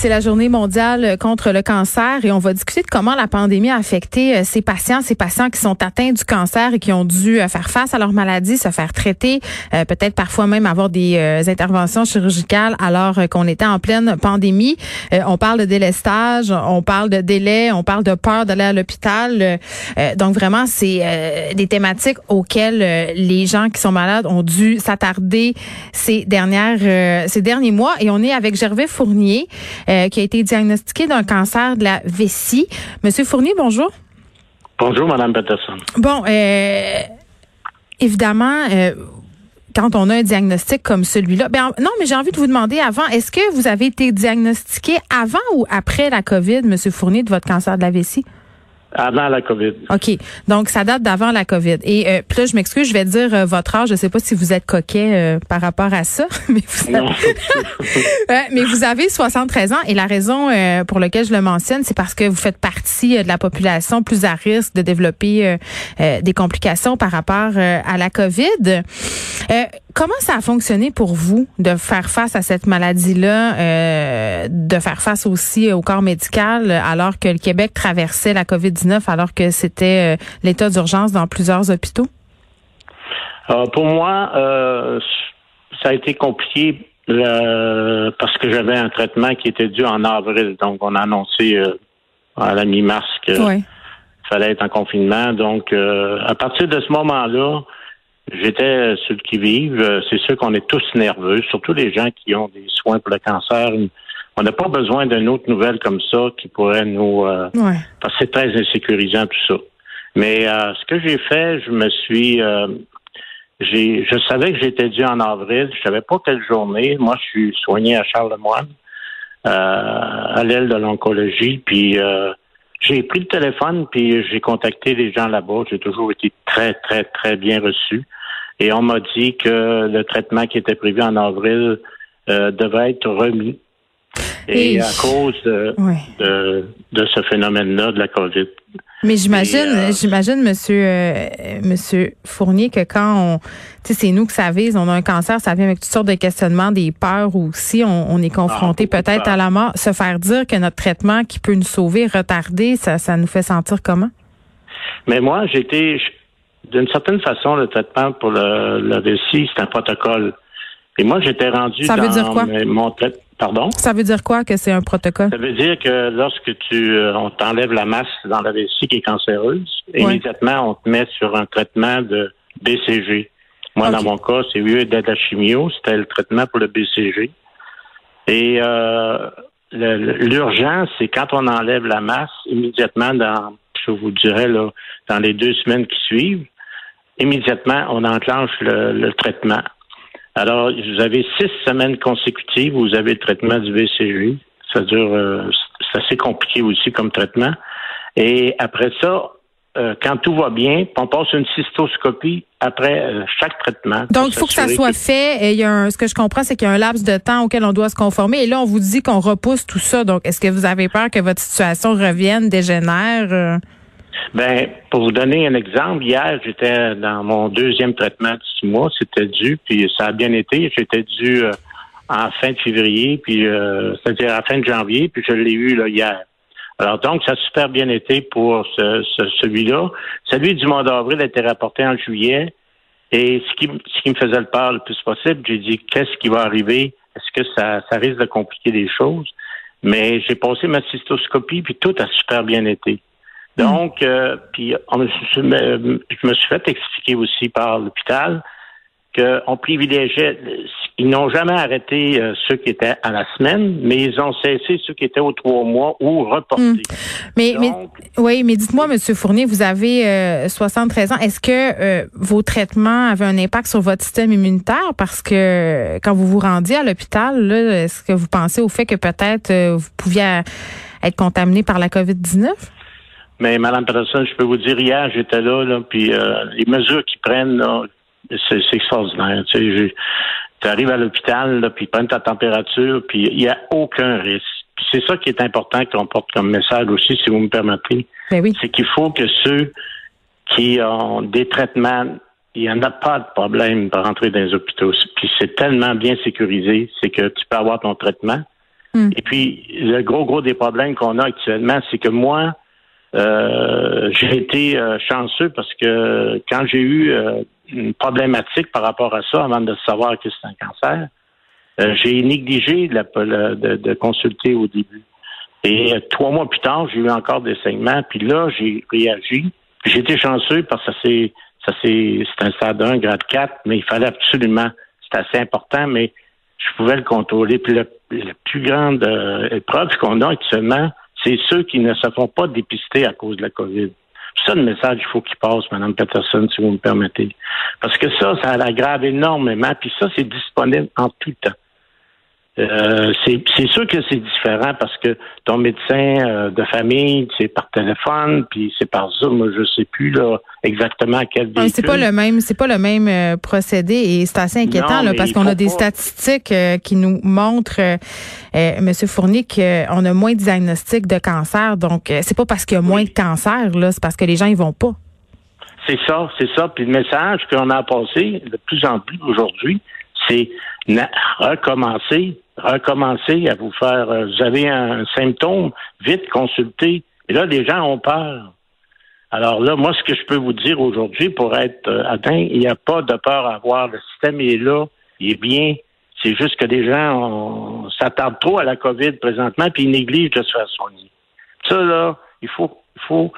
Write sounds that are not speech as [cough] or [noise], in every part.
C'est la journée mondiale contre le cancer et on va discuter de comment la pandémie a affecté euh, ces patients, ces patients qui sont atteints du cancer et qui ont dû euh, faire face à leur maladie, se faire traiter, euh, peut-être parfois même avoir des interventions chirurgicales alors qu'on était en pleine pandémie. on parle de délestage, on parle de délai, on parle de peur d'aller à l'hôpital. donc vraiment, c'est des thématiques auxquelles les gens qui sont malades ont dû s'attarder ces dernières, ces derniers mois. Et on est avec Gervais Fournier. Euh, qui a été diagnostiqué d'un cancer de la vessie. Monsieur Fournier, bonjour. Bonjour, Madame Peterson. Bon, euh, évidemment, euh, quand on a un diagnostic comme celui-là, ben non, mais j'ai envie de vous demander avant, est-ce que vous avez été diagnostiqué avant ou après la COVID, Monsieur Fournier, de votre cancer de la vessie? Avant la COVID. OK. Donc, ça date d'avant la COVID. Et euh, puis là, je m'excuse, je vais dire euh, votre âge. Je sais pas si vous êtes coquet euh, par rapport à ça, [laughs] [laughs] mais vous, avez... mais vous avez 73 ans. Et la raison pour laquelle je le mentionne, c'est parce que vous faites partie de la population plus à risque de développer des complications par rapport à la COVID. Comment ça a fonctionné pour vous de faire face à cette maladie-là, euh, de faire face aussi au corps médical alors que le Québec traversait la COVID-19 alors que c'était euh, l'état d'urgence dans plusieurs hôpitaux? Euh, pour moi, ça a été compliqué parce que j'avais un traitement qui était dû en avril. Donc, on a annoncé à la mi-mars qu'il fallait être en confinement. Donc, à partir de ce moment-là, J'étais sur le qui-vive. C'est sûr qu'on est tous nerveux, surtout les gens qui ont des soins pour le cancer. On n'a pas besoin d'une autre nouvelle comme ça qui pourrait nous... Euh, parce que c'est très insécurisant tout ça. Mais euh, ce que j'ai fait, je me suis... Euh, j'ai, je savais que j'étais dû en avril. Je savais pas quelle journée. Moi, je suis soigné à Charlemagne, euh, à l'aile de l'oncologie. Puis j'ai pris le téléphone, puis j'ai contacté les gens là-bas. J'ai toujours été très, très, très bien reçu. Et on m'a dit que le traitement qui était prévu en avril euh, devait être remis. Et, à cause de, de, ce phénomène-là, de la COVID. Mais j'imagine, euh, j'imagine, monsieur, euh, monsieur Fournier, que quand on, tu sais, c'est nous que ça vise, on a un cancer, ça vient avec toutes sortes de questionnements, des peurs aussi, on, on est confronté ah, peut-être à la mort. Se faire dire que notre traitement qui peut nous sauver, retarder, ça, ça nous fait sentir comment? Mais moi, j'étais, d'une certaine façon, le traitement pour le, le récit, c'est un protocole. Et moi, j'étais rendu Ça veut dire quoi? mon traitement. Pardon? Ça veut dire quoi que c'est un protocole? Ça veut dire que lorsque tu euh, on t'enlève la masse dans la vessie qui est cancéreuse, immédiatement on te met sur un traitement de BCG. Moi, dans mon cas, c'est lieu d'être la chimio, c'était le traitement pour le BCG. Et euh, l'urgence, c'est quand on enlève la masse, immédiatement dans, je vous dirais là, dans les deux semaines qui suivent, immédiatement, on enclenche le, traitement. Alors, vous avez six semaines consécutives où vous avez le traitement du VCG. Ça dure, euh, c'est assez compliqué aussi comme traitement. Et après ça, euh, quand tout va bien, on passe une cystoscopie après euh, chaque traitement. Donc, il faut que ça soit fait. Et il y a un, ce que je comprends, c'est qu'il y a un laps de temps auquel on doit se conformer. Et là, on vous dit qu'on repousse tout ça. Donc, est-ce que vous avez peur que votre situation revienne, dégénère? Ben, pour vous donner un exemple, hier, j'étais dans mon deuxième traitement de six mois. C'était dû, puis ça a bien été. J'étais dû euh, en fin de février, puis euh, c'est-à-dire la fin de janvier, puis je l'ai eu là, hier. Alors donc, ça a super bien été pour ce, celui-là. Celui du mois d'avril a été rapporté en juillet. Et ce qui, ce qui me faisait le peur le plus possible, j'ai dit qu'est-ce qui va arriver? Est-ce que ça, ça risque de compliquer les choses? Mais j'ai passé ma cystoscopie, puis tout a super bien été. Donc, euh, puis je me suis fait expliquer aussi par l'hôpital qu'on privilégiait, ils n'ont jamais arrêté euh, ceux qui étaient à la semaine, mais ils ont cessé ceux qui étaient aux trois mois ou reportés. Hmm. Mais, mais, oui, mais dites-moi, Monsieur Fournier, vous avez 73 euh, ans. Est-ce que vos traitements avaient un impact sur votre système immunitaire? Parce que quand vous vous rendiez à l'hôpital, est-ce que vous pensez au fait que peut-être vous pouviez être contaminé par la COVID-19? Mais Mme Peterson, je peux vous dire, hier, j'étais là, là puis euh, les mesures qu'ils prennent, c'est, extraordinaire. Tu sais, arrives à l'hôpital, puis ils prennent ta température, puis il n'y a aucun risque. c'est ça qui est important qu'on porte comme message aussi, si vous me permettez. Ben oui. C'est qu'il faut que ceux qui ont des traitements, il n'y en a pas de problème pour rentrer dans les hôpitaux. Puis c'est tellement bien sécurisé, c'est que tu peux avoir ton traitement. Hmm. Et puis, le gros, gros des problèmes qu'on a actuellement, c'est que moi, euh, j'ai été euh, chanceux parce que quand j'ai eu euh, une problématique par rapport à ça, avant de savoir que c'est un cancer, j'ai négligé de, consulter au début. Et trois mois plus tard, j'ai eu encore des saignements, puis là, j'ai réagi. J'ai été chanceux parce que c'est ça c'est un stade 1, grade 4, mais il fallait absolument, c'est assez important, mais je pouvais le contrôler. Puis la plus grande épreuve qu'on a actuellement, c'est ceux qui ne se font pas dépister à cause de la COVID. Ça le message qu'il faut qu'il passe, Mme Peterson, si vous me permettez. Parce que ça, ça l'aggrave énormément, puis ça, c'est disponible en tout temps. Euh, c'est sûr que c'est différent parce que ton médecin euh, de famille, c'est par téléphone, puis c'est par Zoom. Je sais plus là exactement à quel véhicule. c'est pas le même, c'est pas le même euh, procédé et c'est assez inquiétant là, parce qu'on a des statistiques qui nous montrent, Monsieur Fournier, qu'on a moins de diagnostics de cancer. Donc c'est pas parce qu'il y a moins de cancer là, c'est parce que les gens ils vont pas. C'est ça, c'est ça. Puis le message qu'on a passé de plus en plus aujourd'hui, c'est recommencer recommencer à vous faire, euh, vous avez un symptôme, vite consulter. Et là, les gens ont peur. Alors là, moi, ce que je peux vous dire aujourd'hui, pour être euh, atteint, il n'y a pas de peur à avoir. Le système est là, il est bien. C'est juste que les gens s'attardent trop à la COVID présentement, puis ils négligent de se faire soigner. Ça, là, il faut, il faut.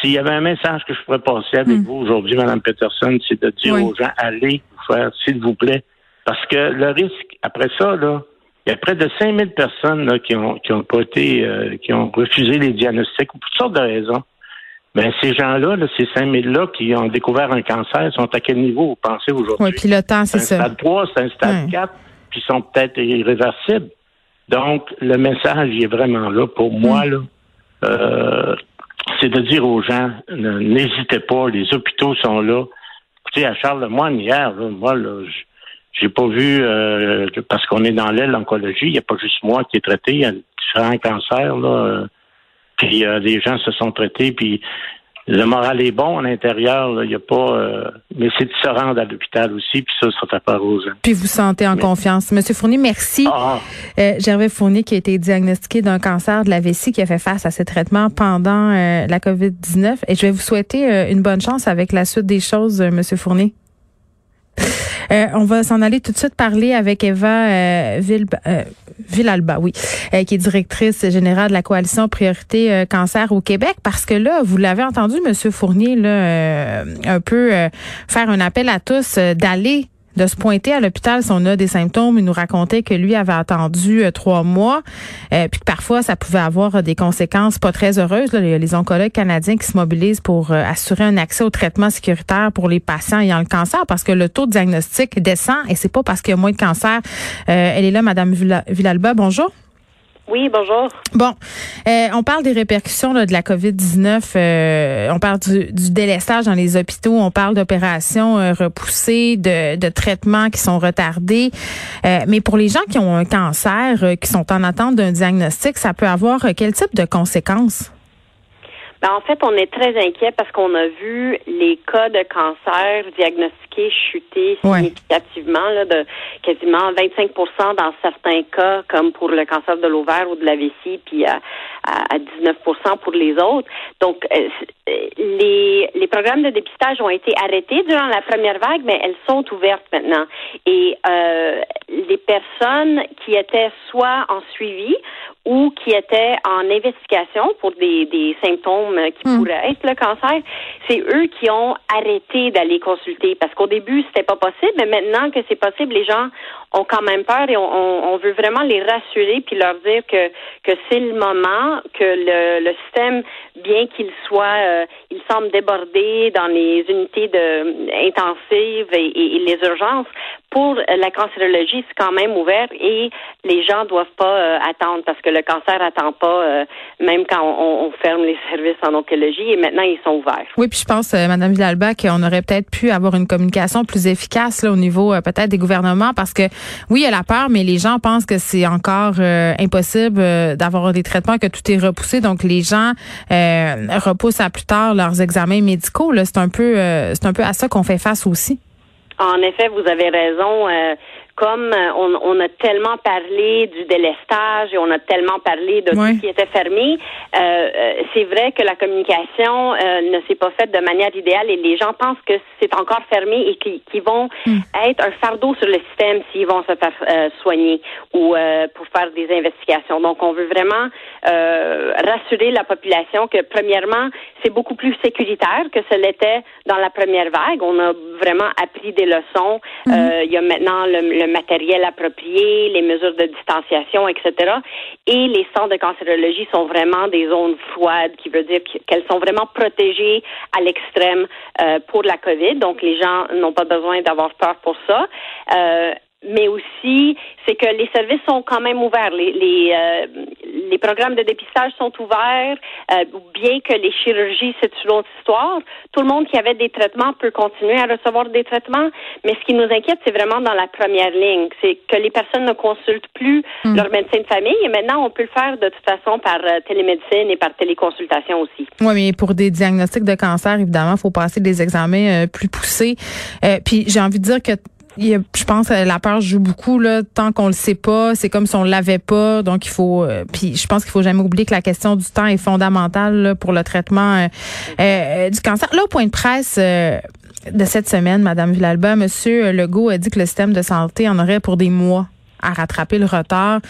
S'il y avait un message que je pourrais passer avec hmm. vous aujourd'hui, Mme Peterson, c'est de dire aux gens, allez vous faire, s'il vous plaît. Parce que le risque, après ça, là, il y a près de 5000 personnes qui ont qui ont pas été euh, qui ont refusé les diagnostics pour toutes sortes de raisons. Mais ces gens-là, là, ces 5000-là qui ont découvert un cancer, sont à quel niveau vous pensez aujourd'hui? Oui, puis le temps, c'est ça. Un stade 3, c'est un stade 4, puis ils sont peut-être irréversibles. Donc, le message, il est vraiment là. Pour moi, mm. là, euh, c'est de dire aux gens, n'hésitez pas, les hôpitaux sont là. Écoutez, à Charles-Lemoyne, hier, là, moi, là, je, j'ai pas vu, euh, parce qu'on est dans l'aile oncologie, il n'y a pas juste moi qui est traité, il y a différents cancers, là. Euh, puis euh, des gens se sont traités, puis le moral est bon à l'intérieur, il n'y a pas... mais c'est de se rendre à l'hôpital aussi, puis ça, ça fait gens. Puis vous sentez en confiance. Monsieur Fournier, merci. Ah. Gervais Fournier qui a été diagnostiqué d'un cancer de la vessie, qui a fait face à ses traitements pendant la COVID-19. Et je vais vous souhaiter une bonne chance avec la suite des choses, Monsieur Fournier. Euh, on va s'en aller tout de suite parler avec Eva euh, euh Villalba, oui, euh, qui est directrice générale de la coalition Priorité Cancer au Québec, parce que là, vous l'avez entendu, Monsieur Fournier, là, un peu faire un appel à tous d'aller de se pointer à l'hôpital si on a des symptômes. Il nous racontait que lui avait attendu euh, trois mois, euh, puis que parfois ça pouvait avoir des conséquences pas très heureuses. Là. A les oncologues canadiens qui se mobilisent pour euh, assurer un accès au traitement sécuritaire pour les patients ayant le cancer, parce que le taux de diagnostic descend et c'est pas parce qu'il y a moins de cancer. elle est là, Madame Villalba. Bonjour. Oui, bonjour. Bon, euh, on parle des répercussions de la COVID-19. Euh, on parle du, du, délestage dans les hôpitaux. On parle d'opérations euh, repoussées, de, de, traitements qui sont retardés. mais pour les gens qui ont un cancer, qui sont en attente d'un diagnostic, ça peut avoir quel type de conséquences? Ben, en fait, on est très inquiet parce qu'on a vu les cas de cancer diagnostiqués chuter significativement, là, de quasiment 25% dans certains cas, comme pour le cancer de l'ovaire ou de la vessie, puis à, à, 19% pour les autres. Donc, euh, les, les programmes de dépistage ont été arrêtés durant la première vague, mais elles sont ouvertes maintenant. Et euh, les personnes qui étaient soit en suivi ou qui étaient en investigation pour des, des symptômes qui hmm. pourraient être le cancer, c'est eux qui ont arrêté d'aller consulter parce qu'au début c'était pas possible, mais maintenant que c'est possible, les gens ont quand même peur et on, on, veut vraiment les rassurer puis leur dire que que c'est le moment, que le, le système, bien qu'il soit, euh, il semble débordé dans les unités de intensives et, et les urgences, pour la cancérologie, c'est quand même ouvert et les gens doivent pas attendre parce que le cancer attend pas, même quand on, ferme les [laughs] services en oncologie. Et maintenant, ils sont ouverts. Oui, puis je pense, Madame Villalba, qu'on aurait peut-être pu avoir une communication plus efficace là, au niveau peut-être des gouvernements parce que oui, il y a la peur, mais les gens pensent que c'est encore impossible d'avoir des traitements, que tout est repoussé. Donc les gens repoussent à plus tard leurs examens médicaux. C'est un peu, c'est un peu à ça qu'on fait face aussi. En effet, vous avez raison. Euh, comme euh, on, on, a tellement parlé du délestage et on a tellement parlé de tout ce qui était fermé, euh, euh, c'est vrai que la communication ne s'est pas faite de manière idéale et les gens pensent que c'est encore fermé et qu'ils vont hmm. être un fardeau sur le système s'ils vont se faire soigner ou pour faire des investigations. Donc, on veut vraiment rassurer la population que, premièrement, c'est beaucoup plus sécuritaire que ce l'était dans la première vague. On a vraiment appris des leçons. Hmm. il y a maintenant le le matériel approprié, les mesures de distanciation, etc. Et les centres de cancérologie sont vraiment des zones froides, qui veut dire qu'elles sont vraiment protégées à l'extrême euh, pour la COVID. Donc, les gens n'ont pas besoin d'avoir peur pour ça. Euh, mais aussi c'est que les services sont quand même ouverts. Les les, euh, les programmes de dépistage sont ouverts, euh, bien que les chirurgies c'est une autre histoire. Tout le monde qui avait des traitements peut continuer à recevoir des traitements, mais ce qui nous inquiète c'est vraiment dans la première ligne, c'est que les personnes ne consultent plus hmm. leur médecin de famille et maintenant on peut le faire de toute façon par euh, télémédecine et par téléconsultation aussi. Oui, mais pour des diagnostics de cancer évidemment, il faut passer des examens plus poussés. puis j'ai envie de dire que je pense que la peur joue beaucoup là tant qu'on le sait pas. C'est comme si on l'avait pas. Donc il faut euh, puis je pense qu'il faut jamais oublier que la question du temps est fondamentale pour le traitement euh, euh, du cancer. Là au point de presse de cette semaine madame Villalba monsieur Legault a dit que le système de santé en aurait pour des mois à rattraper le retard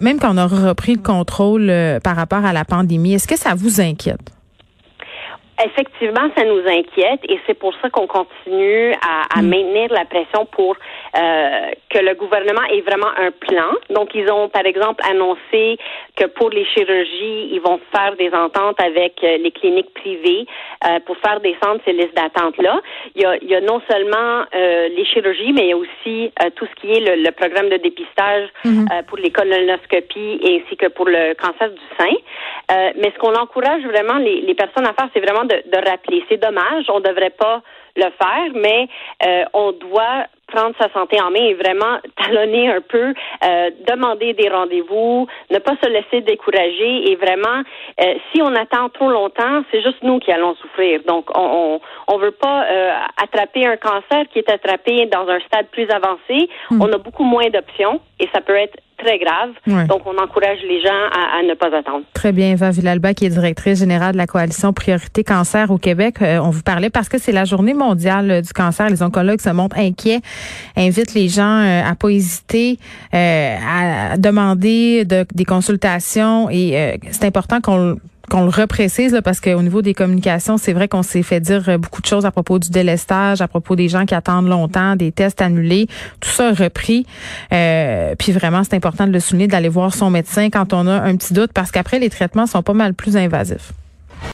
même quand on aura repris le contrôle par rapport à la pandémie. Est-ce que ça vous inquiète? Effectivement, ça nous inquiète et c'est pour ça qu'on continue à, mm. maintenir la pression pour euh, que le gouvernement ait vraiment un plan. Donc, ils ont, par exemple, annoncé que pour les chirurgies, ils vont faire des ententes avec euh, les cliniques privées euh, pour faire descendre ces listes d'attente-là. Il y, a, il y a non seulement les chirurgies, mais il y a aussi tout ce qui est le, programme de dépistage mm-hmm. pour les colonoscopies ainsi que pour le cancer du sein. mais ce qu'on encourage vraiment les, les personnes à faire, c'est vraiment de, de rappeler. C'est dommage, on ne devrait pas le faire, mais euh, on doit prendre sa santé en main et vraiment [laughs] talonner un peu, euh, demander des rendez-vous, ne pas se laisser décourager et vraiment, euh, si on attend trop longtemps, c'est juste nous qui allons souffrir. Donc, on on, veut pas attraper un cancer qui est attrapé dans un stade plus avancé. Hmm. On a beaucoup moins d'options et ça peut être très grave. Donc, on encourage les gens à, ne pas attendre. Très bien. Eva Villalba, qui est directrice générale de la coalition Priorité Cancer au Québec. Euh, on vous parlait parce que c'est la journée mondiale du cancer. Les oncologues se montrent inquiets, invitent les gens euh, à pas hésiter, euh, à demander des consultations et c'est important qu'on qu'on le reprécise là, parce qu'au niveau des communications, c'est vrai qu'on s'est fait dire euh, beaucoup de choses à propos du délestage, à propos des gens qui attendent longtemps, des tests annulés, tout ça repris. Euh, puis vraiment, c'est important de le souligner, d'aller voir son médecin quand on a un petit doute, parce qu'après les traitements sont pas mal plus invasifs.